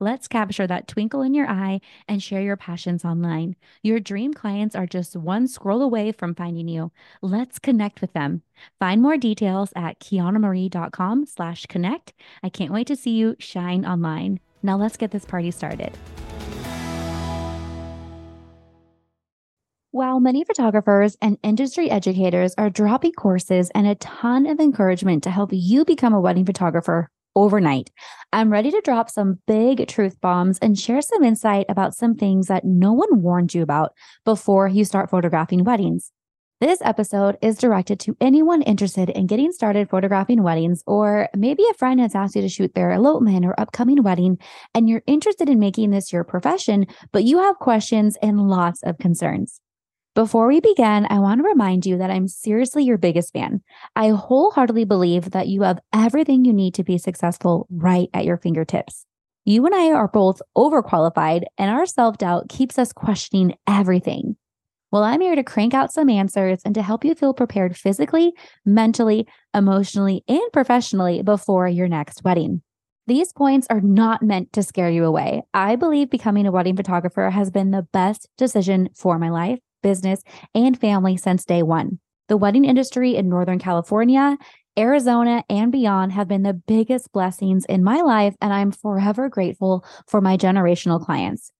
Let's capture that twinkle in your eye and share your passions online. Your dream clients are just one scroll away from finding you. Let's connect with them. Find more details at quiannamarie.com slash connect. I can't wait to see you shine online. Now let's get this party started. While many photographers and industry educators are dropping courses and a ton of encouragement to help you become a wedding photographer overnight. I'm ready to drop some big truth bombs and share some insight about some things that no one warned you about before you start photographing weddings. This episode is directed to anyone interested in getting started photographing weddings, or maybe a friend has asked you to shoot their elopement or upcoming wedding, and you're interested in making this your profession, but you have questions and lots of concerns. Before we begin, I want to remind you that I'm seriously your biggest fan. I wholeheartedly believe that you have everything you need to be successful right at your fingertips. You and I are both overqualified, and our self doubt keeps us questioning everything. Well, I'm here to crank out some answers and to help you feel prepared physically, mentally, emotionally, and professionally before your next wedding. These points are not meant to scare you away. I believe becoming a wedding photographer has been the best decision for my life business, and family since day one. The wedding industry in Northern California, Arizona, and beyond have been the biggest blessings in my life, and I'm forever grateful for my generational clients.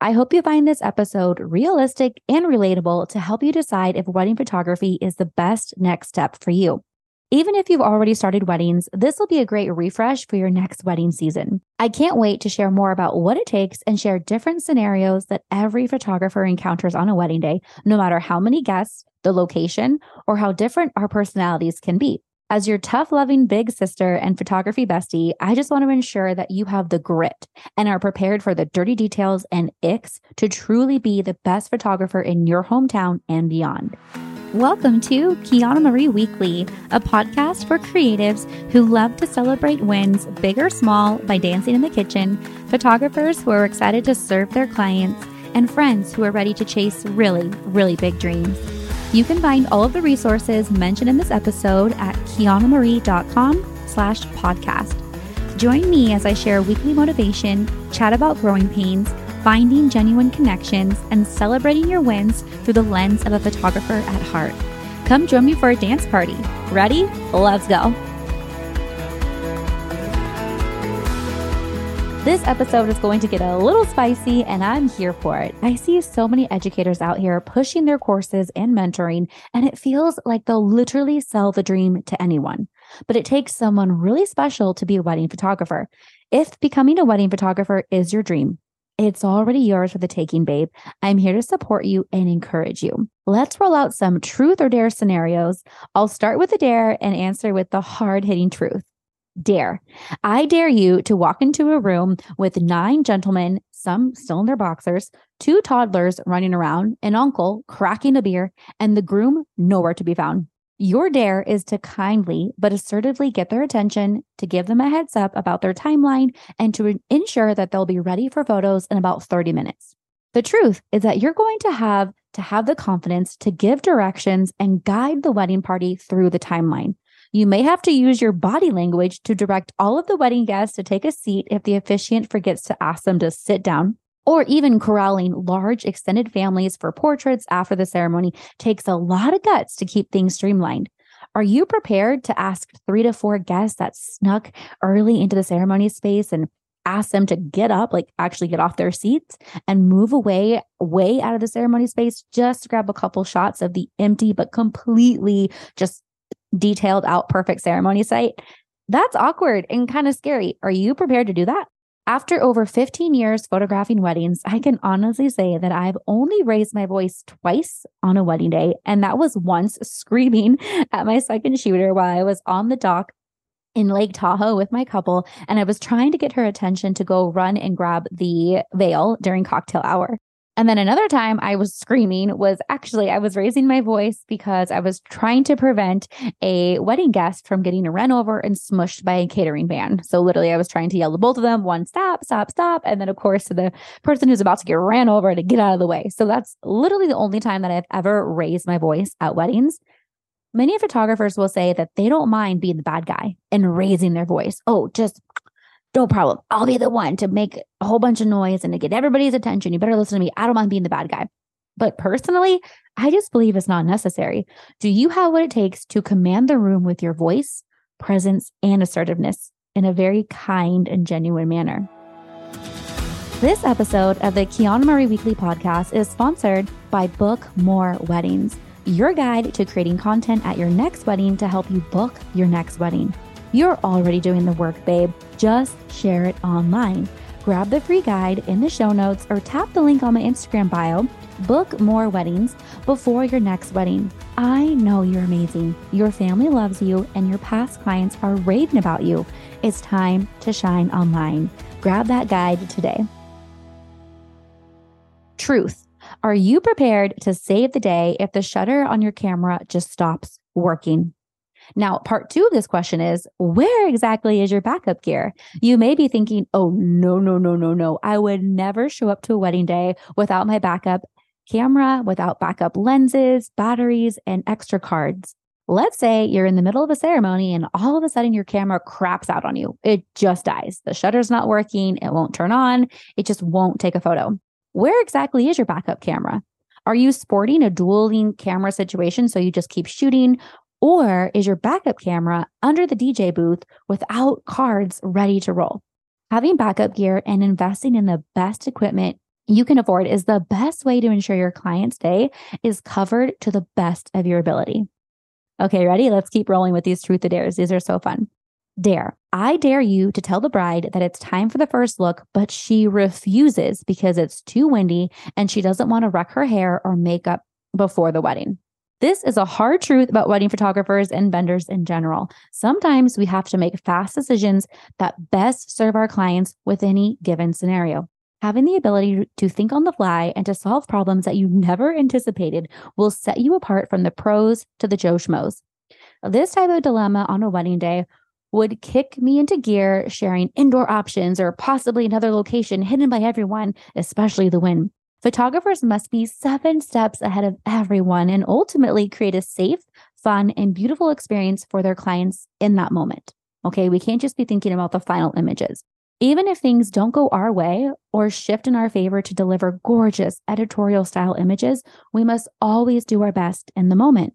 I hope you find this episode realistic and relatable to help you decide if wedding photography is the best next step for you. Even if you've already started weddings, this will be a great refresh for your next wedding season. I can't wait to share more about what it takes and share different scenarios that every photographer encounters on a wedding day, no matter how many guests, the location, or how different our personalities can be. As your tough loving big sister and photography bestie, I just want to ensure that you have the grit and are prepared for the dirty details and icks to truly be the best photographer in your hometown and beyond. Welcome to Quianna Marie Weekly, a podcast for creatives who love to celebrate wins, big or small, by dancing in the kitchen, photographers who are excited to serve their clients, and friends who are ready to chase really, really big dreams. You can find all of the resources mentioned in this episode at quiannamarie.com slash podcast. Join me as I share weekly motivation, chat about growing pains, finding genuine connections, and celebrating your wins through the lens of a photographer at heart. Come join me for a dance party. Ready? Let's go. This episode is going to get a little spicy, and I'm here for it. I see so many educators out here pushing their courses and mentoring, and it feels like they'll literally sell the dream to anyone. But it takes someone really special to be a wedding photographer. If becoming a wedding photographer is your dream, it's already yours for the taking, babe. I'm here to support you and encourage you. Let's roll out some truth or dare scenarios. I'll start with the dare and answer with the hard hitting truth. Dare. I dare you to walk into a room with nine gentlemen, some still in their boxers, two toddlers running around, an uncle cracking a beer, and the groom nowhere to be found. Your dare is to kindly but assertively get their attention, to give them a heads up about their timeline, and to ensure that they'll be ready for photos in about 30 minutes. The truth is that you're going to have to have the confidence to give directions and guide the wedding party through the timeline. You may have to use your body language to direct all of the wedding guests to take a seat if the officiant forgets to ask them to sit down or even corralling large extended families for portraits after the ceremony takes a lot of guts to keep things streamlined. Are you prepared to ask three to four guests that snuck early into the ceremony space and ask them to get up, like actually get off their seats and move away, way out of the ceremony space, just to grab a couple shots of the empty, but completely just detailed out perfect ceremony site. That's awkward and kind of scary. Are you prepared to do that? After over 15 years photographing weddings, I can honestly say that I've only raised my voice twice on a wedding day. And that was once screaming at my second shooter while I was on the dock in Lake Tahoe with my couple. And I was trying to get her attention to go run and grab the veil during cocktail hour. And then another time I was screaming was actually I was raising my voice because I was trying to prevent a wedding guest from getting a run over and smushed by a catering van. So literally I was trying to yell to both of them, one stop, stop, stop. And then of course the person who's about to get ran over to get out of the way. So that's literally the only time that I've ever raised my voice at weddings. Many photographers will say that they don't mind being the bad guy and raising their voice. Oh, just no problem. I'll be the one to make a whole bunch of noise and to get everybody's attention. You better listen to me. I don't mind being the bad guy. But personally, I just believe it's not necessary. Do you have what it takes to command the room with your voice, presence, and assertiveness in a very kind and genuine manner? This episode of the Quianna Marie Weekly podcast is sponsored by Book More Weddings, your guide to creating content at your next wedding to help you book your next wedding. You're already doing the work, babe. Just share it online. Grab the free guide in the show notes or tap the link on my Instagram bio. Book more weddings before your next wedding. I know you're amazing. Your family loves you, and your past clients are raving about you. It's time to shine online. Grab that guide today. Truth. Are you prepared to save the day if the shutter on your camera just stops working? Now, part two of this question is where exactly is your backup gear? You may be thinking, oh, no, no, no, no, no. I would never show up to a wedding day without my backup camera, without backup lenses, batteries, and extra cards. Let's say you're in the middle of a ceremony and all of a sudden your camera craps out on you. It just dies. The shutter's not working. It won't turn on. It just won't take a photo. Where exactly is your backup camera? Are you sporting a dueling camera situation so you just keep shooting? Or is your backup camera under the DJ booth without cards ready to roll? Having backup gear and investing in the best equipment you can afford is the best way to ensure your client's day is covered to the best of your ability. Okay, ready? Let's keep rolling with these truth or dares. These are so fun. Dare. I dare you to tell the bride that it's time for the first look, but she refuses because it's too windy and she doesn't want to wreck her hair or makeup before the wedding. This is a hard truth about wedding photographers and vendors in general. Sometimes we have to make fast decisions that best serve our clients with any given scenario. Having the ability to think on the fly and to solve problems that you never anticipated will set you apart from the pros to the Joe Schmoes. This type of dilemma on a wedding day would kick me into gear sharing indoor options or possibly another location hidden by everyone, especially the wind. Photographers must be seven steps ahead of everyone and ultimately create a safe, fun, and beautiful experience for their clients in that moment. Okay, we can't just be thinking about the final images. Even if things don't go our way or shift in our favor to deliver gorgeous editorial style images, we must always do our best in the moment.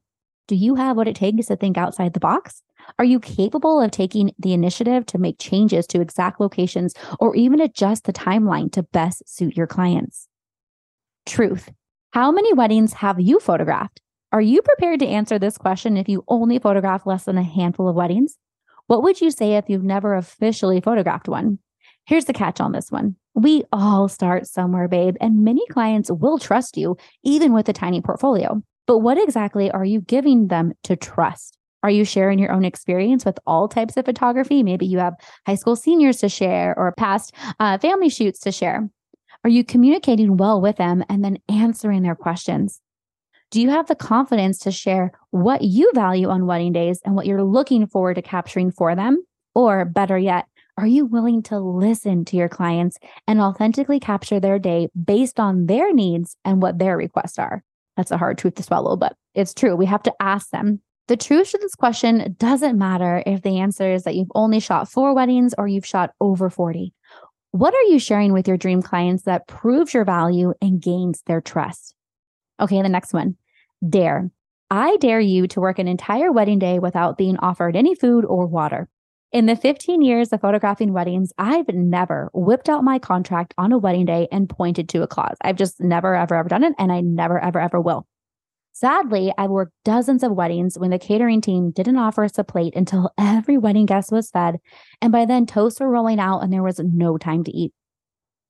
Do you have what it takes to think outside the box? Are you capable of taking the initiative to make changes to exact locations or even adjust the timeline to best suit your clients? Truth. How many weddings have you photographed? Are you prepared to answer this question if you only photograph less than a handful of weddings? What would you say if you've never officially photographed one? Here's the catch on this one. We all start somewhere, babe, and many clients will trust you, even with a tiny portfolio. But what exactly are you giving them to trust? Are you sharing your own experience with all types of photography? Maybe you have high school seniors to share or past uh, family shoots to share. Are you communicating well with them and then answering their questions? Do you have the confidence to share what you value on wedding days and what you're looking forward to capturing for them? Or better yet, are you willing to listen to your clients and authentically capture their day based on their needs and what their requests are? That's a hard truth to swallow, but it's true. We have to ask them. The truth to this question doesn't matter if the answer is that you've only shot four weddings or you've shot over 40. What are you sharing with your dream clients that proves your value and gains their trust? Okay, the next one dare. I dare you to work an entire wedding day without being offered any food or water. In the 15 years of photographing weddings, I've never whipped out my contract on a wedding day and pointed to a clause. I've just never, ever, ever done it. And I never, ever, ever will. Sadly, I've worked dozens of weddings when the catering team didn't offer us a plate until every wedding guest was fed. And by then, toasts were rolling out and there was no time to eat.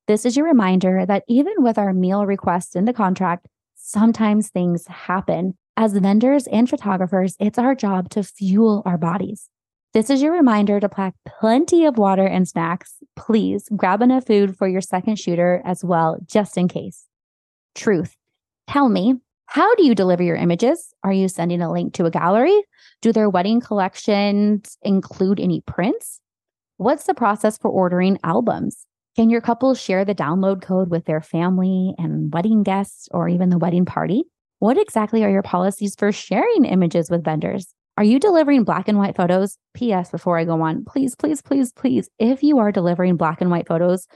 This is your reminder that even with our meal requests in the contract, sometimes things happen. As vendors and photographers, it's our job to fuel our bodies. This is your reminder to pack plenty of water and snacks. Please grab enough food for your second shooter as well, just in case. Truth. Tell me, how do you deliver your images? Are you sending a link to a gallery? Do their wedding collections include any prints? What's the process for ordering albums? Can your couple share the download code with their family and wedding guests or even the wedding party? What exactly are your policies for sharing images with vendors? Are you delivering black and white photos? P.S. Before I go on, please, please, please, please, if you are delivering black and white photos,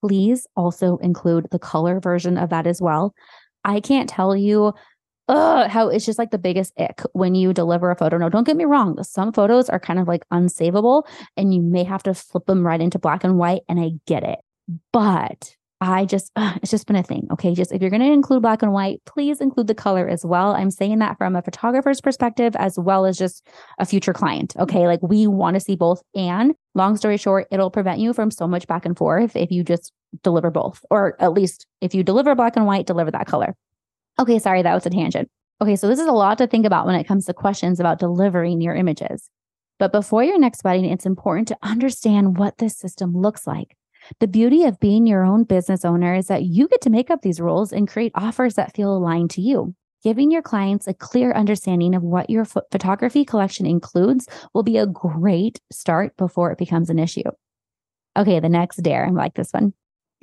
please also include the color version of that as well. I can't tell you uh, how it's just like the biggest ick when you deliver a photo. No, don't get me wrong. Some photos are kind of like unsavable and you may have to flip them right into black and white. And I get it. But I just, uh, it's just been a thing. Okay. Just if you're going to include black and white, please include the color as well. I'm saying that from a photographer's perspective as well as just a future client. Okay. Like we want to see both. And long story short, it'll prevent you from so much back and forth if you just deliver both, or at least if you deliver black and white, deliver that color. Okay, sorry, that was a tangent. Okay, so this is a lot to think about when it comes to questions about delivering your images. But before your next wedding, it's important to understand what this system looks like. The beauty of being your own business owner is that you get to make up these rules and create offers that feel aligned to you. Giving your clients a clear understanding of what your photography collection includes will be a great start before it becomes an issue. Okay, the next dare. I like this one.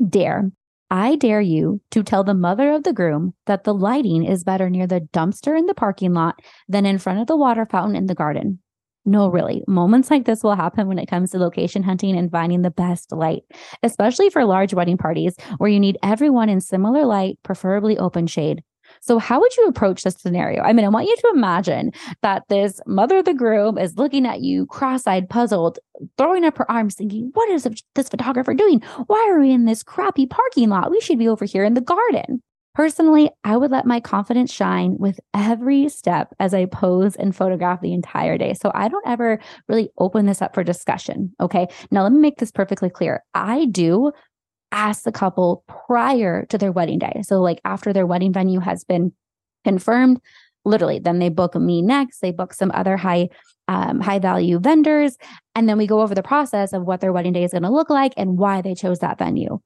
Dare. I dare you to tell the mother of the groom that the lighting is better near the dumpster in the parking lot than in front of the water fountain in the garden. No, really. Moments like this will happen when it comes to location hunting and finding the best light, especially for large wedding parties where you need everyone in similar light, preferably open shade. So, how would you approach this scenario? I mean, I want you to imagine that this mother of the groom is looking at you, cross eyed, puzzled, throwing up her arms, thinking, What is this photographer doing? Why are we in this crappy parking lot? We should be over here in the garden. Personally, I would let my confidence shine with every step as I pose and photograph the entire day. So I don't ever really open this up for discussion. Okay. Now, let me make this perfectly clear. I do ask the couple prior to their wedding day. So, like after their wedding venue has been confirmed, literally, then they book me next. They book some other high um, high value vendors, and then we go over the process of what their wedding day is going to look like and why they chose that venue.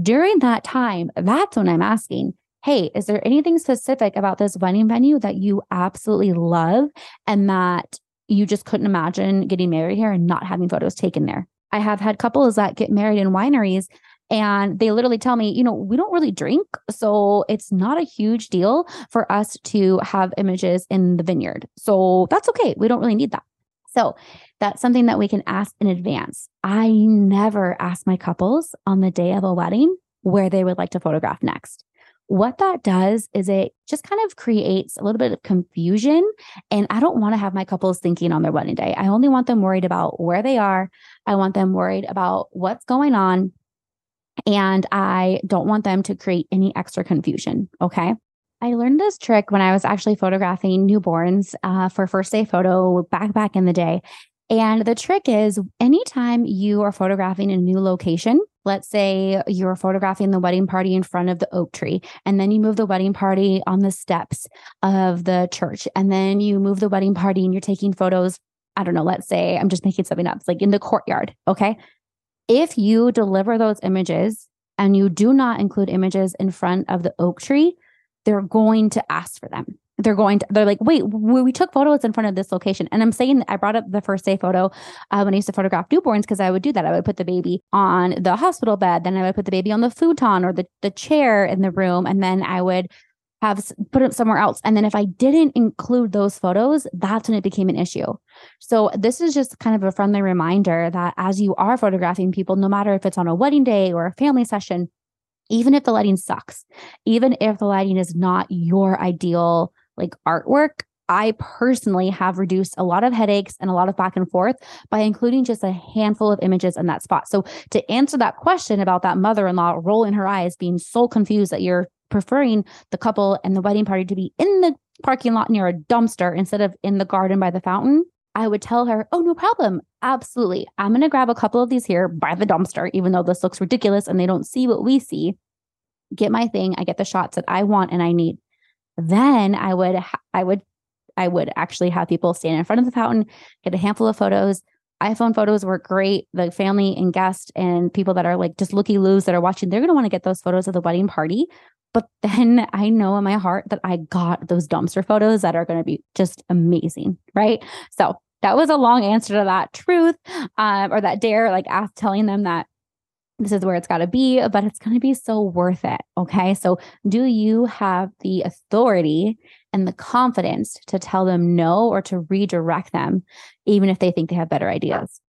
During that time, that's when I'm asking, hey, is there anything specific about this wedding venue that you absolutely love and that you just couldn't imagine getting married here and not having photos taken there? I have had couples that get married in wineries and they literally tell me, you know, we don't really drink. So it's not a huge deal for us to have images in the vineyard. So that's okay. We don't really need that. So that's something that we can ask in advance. I never ask my couples on the day of a wedding where they would like to photograph next. What that does is it just kind of creates a little bit of confusion. And I don't want to have my couples thinking on their wedding day. I only want them worried about where they are. I want them worried about what's going on and I don't want them to create any extra confusion. Okay. I learned this trick when I was actually photographing newborns uh, for first day photo back back in the day. And the trick is anytime you are photographing a new location, let's say you're photographing the wedding party in front of the oak tree, and then you move the wedding party on the steps of the church, and then you move the wedding party and you're taking photos. I don't know, let's say I'm just making something up, it's like in the courtyard. Okay. If you deliver those images and you do not include images in front of the oak tree, they're going to ask for them. They're going to, they're like, wait, we, took photos in front of this location. And I'm saying I brought up the first day photo uh, when I used to photograph newborns because I would do that. I would put the baby on the hospital bed, then I would put the baby on the futon or the, the chair in the room, and then I would have put it somewhere else. And then if I didn't include those photos, that's when it became an issue. So this is just kind of a friendly reminder that as you are photographing people, no matter if it's on a wedding day or a family session, even if the lighting sucks, even if the lighting is not your ideal like artwork, I personally have reduced a lot of headaches and a lot of back and forth by including just a handful of images in that spot. So, to answer that question about that mother in law rolling her eyes, being so confused that you're preferring the couple and the wedding party to be in the parking lot near a dumpster instead of in the garden by the fountain, I would tell her, Oh, no problem. Absolutely. I'm going to grab a couple of these here by the dumpster, even though this looks ridiculous and they don't see what we see. Get my thing. I get the shots that I want and I need. Then I would, I would, I would actually have people stand in front of the fountain, get a handful of photos. iPhone photos work great. The family and guests and people that are like just looky loos that are watching, they're going to want to get those photos of the wedding party. But then I know in my heart that I got those dumpster photos that are going to be just amazing. Right. So that was a long answer to that truth um, or that dare, like ask, telling them that this is where it's got to be, but it's going to be so worth it. Okay. So, do you have the authority and the confidence to tell them no or to redirect them, even if they think they have better ideas?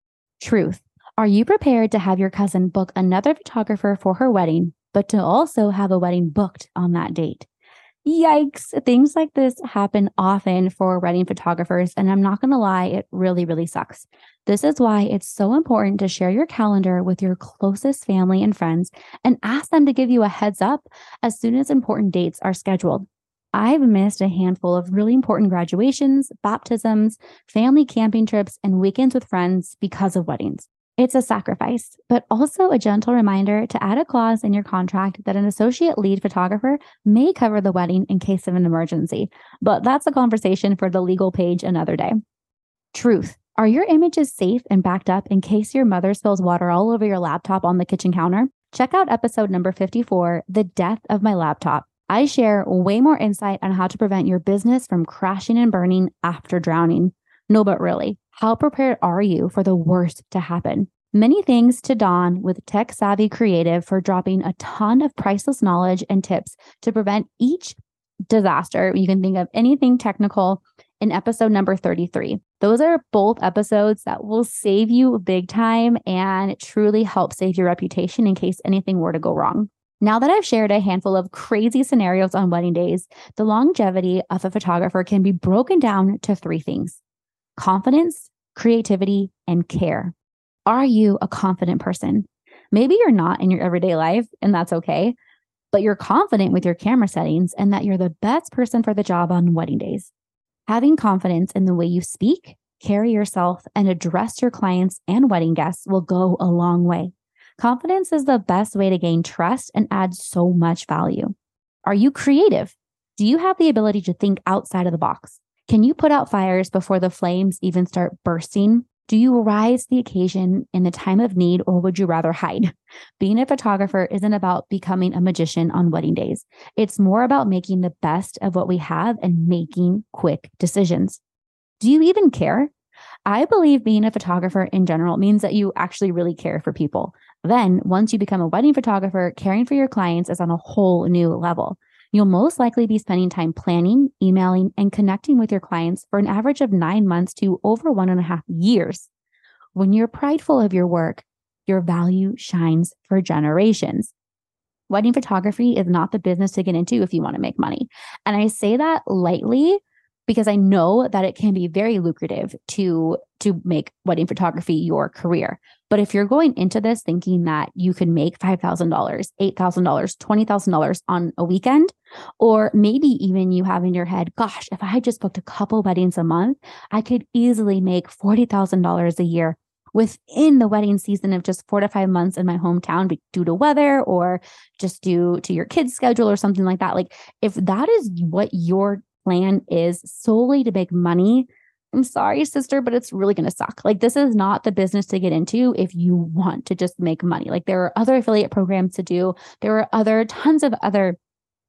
Truth. Are you prepared to have your cousin book another photographer for her wedding, but to also have a wedding booked on that date? Yikes. Things like this happen often for wedding photographers. And I'm not going to lie, it really, really sucks. This is why it's so important to share your calendar with your closest family and friends and ask them to give you a heads up as soon as important dates are scheduled. I've missed a handful of really important graduations, baptisms, family camping trips, and weekends with friends because of weddings. It's a sacrifice, but also a gentle reminder to add a clause in your contract that an associate lead photographer may cover the wedding in case of an emergency. But that's a conversation for the legal page another day. Truth. Are your images safe and backed up in case your mother spills water all over your laptop on the kitchen counter? Check out episode number 54, The Death of My Laptop. I share way more insight on how to prevent your business from crashing and burning after drowning. No, but really, how prepared are you for the worst to happen? Many thanks to Dawn with Tech Savvy Creative for dropping a ton of priceless knowledge and tips to prevent each disaster. You can think of anything technical in episode number 33. Those are both episodes that will save you big time and truly help save your reputation in case anything were to go wrong. Now that I've shared a handful of crazy scenarios on wedding days, the longevity of a photographer can be broken down to three things confidence, creativity, and care. Are you a confident person? Maybe you're not in your everyday life, and that's okay, but you're confident with your camera settings and that you're the best person for the job on wedding days. Having confidence in the way you speak, carry yourself, and address your clients and wedding guests will go a long way. Confidence is the best way to gain trust and add so much value. Are you creative? Do you have the ability to think outside of the box? Can you put out fires before the flames even start bursting? Do you rise the occasion in the time of need or would you rather hide? Being a photographer isn't about becoming a magician on wedding days. It's more about making the best of what we have and making quick decisions. Do you even care? I believe being a photographer in general means that you actually really care for people. Then, once you become a wedding photographer, caring for your clients is on a whole new level. You'll most likely be spending time planning, emailing, and connecting with your clients for an average of nine months to over one and a half years. When you're prideful of your work, your value shines for generations. Wedding photography is not the business to get into if you want to make money. And I say that lightly because I know that it can be very lucrative to to make wedding photography your career. But if you're going into this thinking that you can make $5,000, $8,000, $20,000 on a weekend, or maybe even you have in your head, gosh, if I just booked a couple weddings a month, I could easily make $40,000 a year within the wedding season of just four to five months in my hometown due to weather or just due to your kids' schedule or something like that. Like, if that is what your plan is solely to make money, I'm sorry, sister, but it's really going to suck. Like, this is not the business to get into if you want to just make money. Like, there are other affiliate programs to do, there are other tons of other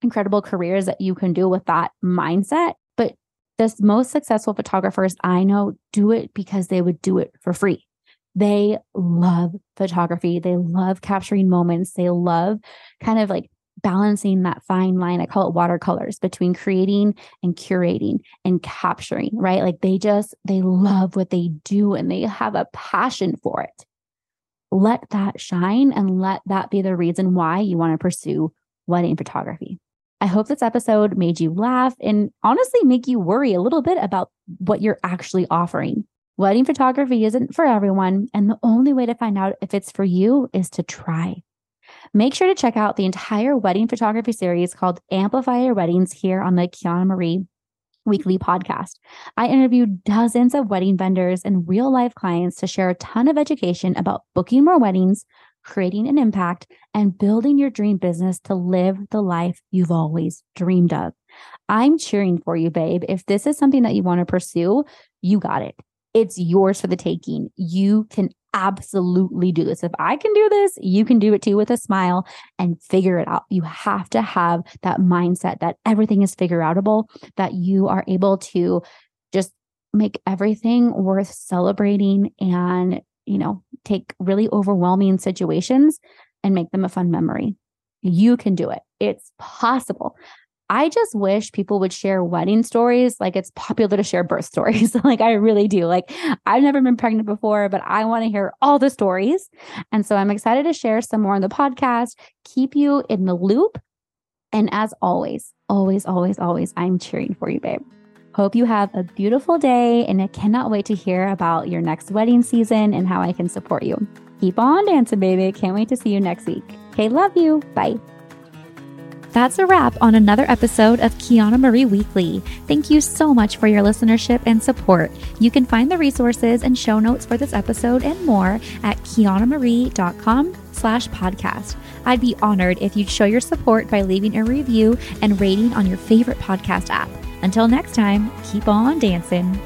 incredible careers that you can do with that mindset. But the most successful photographers I know do it because they would do it for free. They love photography. They love capturing moments. They love kind of like balancing that fine line. I call it watercolors between creating and curating and capturing, right? Like they just, they love what they do and they have a passion for it. Let that shine and let that be the reason why you want to pursue wedding photography. I hope this episode made you laugh and honestly make you worry a little bit about what you're actually offering. Wedding photography isn't for everyone, and the only way to find out if it's for you is to try. Make sure to check out the entire wedding photography series called Amplify Your Weddings here on the Quianna Marie weekly podcast. I interviewed dozens of wedding vendors and real life clients to share a ton of education about booking more weddings, creating an impact, and building your dream business to live the life you've always dreamed of. I'm cheering for you, babe. If this is something that you want to pursue, you got it. It's yours for the taking. You can absolutely do this. If I can do this, you can do it too with a smile and figure it out. You have to have that mindset that everything is figure outable, that you are able to just make everything worth celebrating and, you know, take really overwhelming situations and make them a fun memory. You can do it. It's possible. I just wish people would share wedding stories like it's popular to share birth stories. like I really do. Like I've never been pregnant before, but I want to hear all the stories. And so I'm excited to share some more on the podcast, keep you in the loop. And as always, always, always, always, I'm cheering for you, babe. Hope you have a beautiful day, and I cannot wait to hear about your next wedding season and how I can support you. Keep on dancing, baby. Can't wait to see you next week. Okay, love you. Bye. That's a wrap on another episode of Quianna Marie Weekly. Thank you so much for your listenership and support. You can find the resources and show notes for this episode and more at quiannamarie.com slash podcast. I'd be honored if you'd show your support by leaving a review and rating on your favorite podcast app. Until next time, keep on dancing.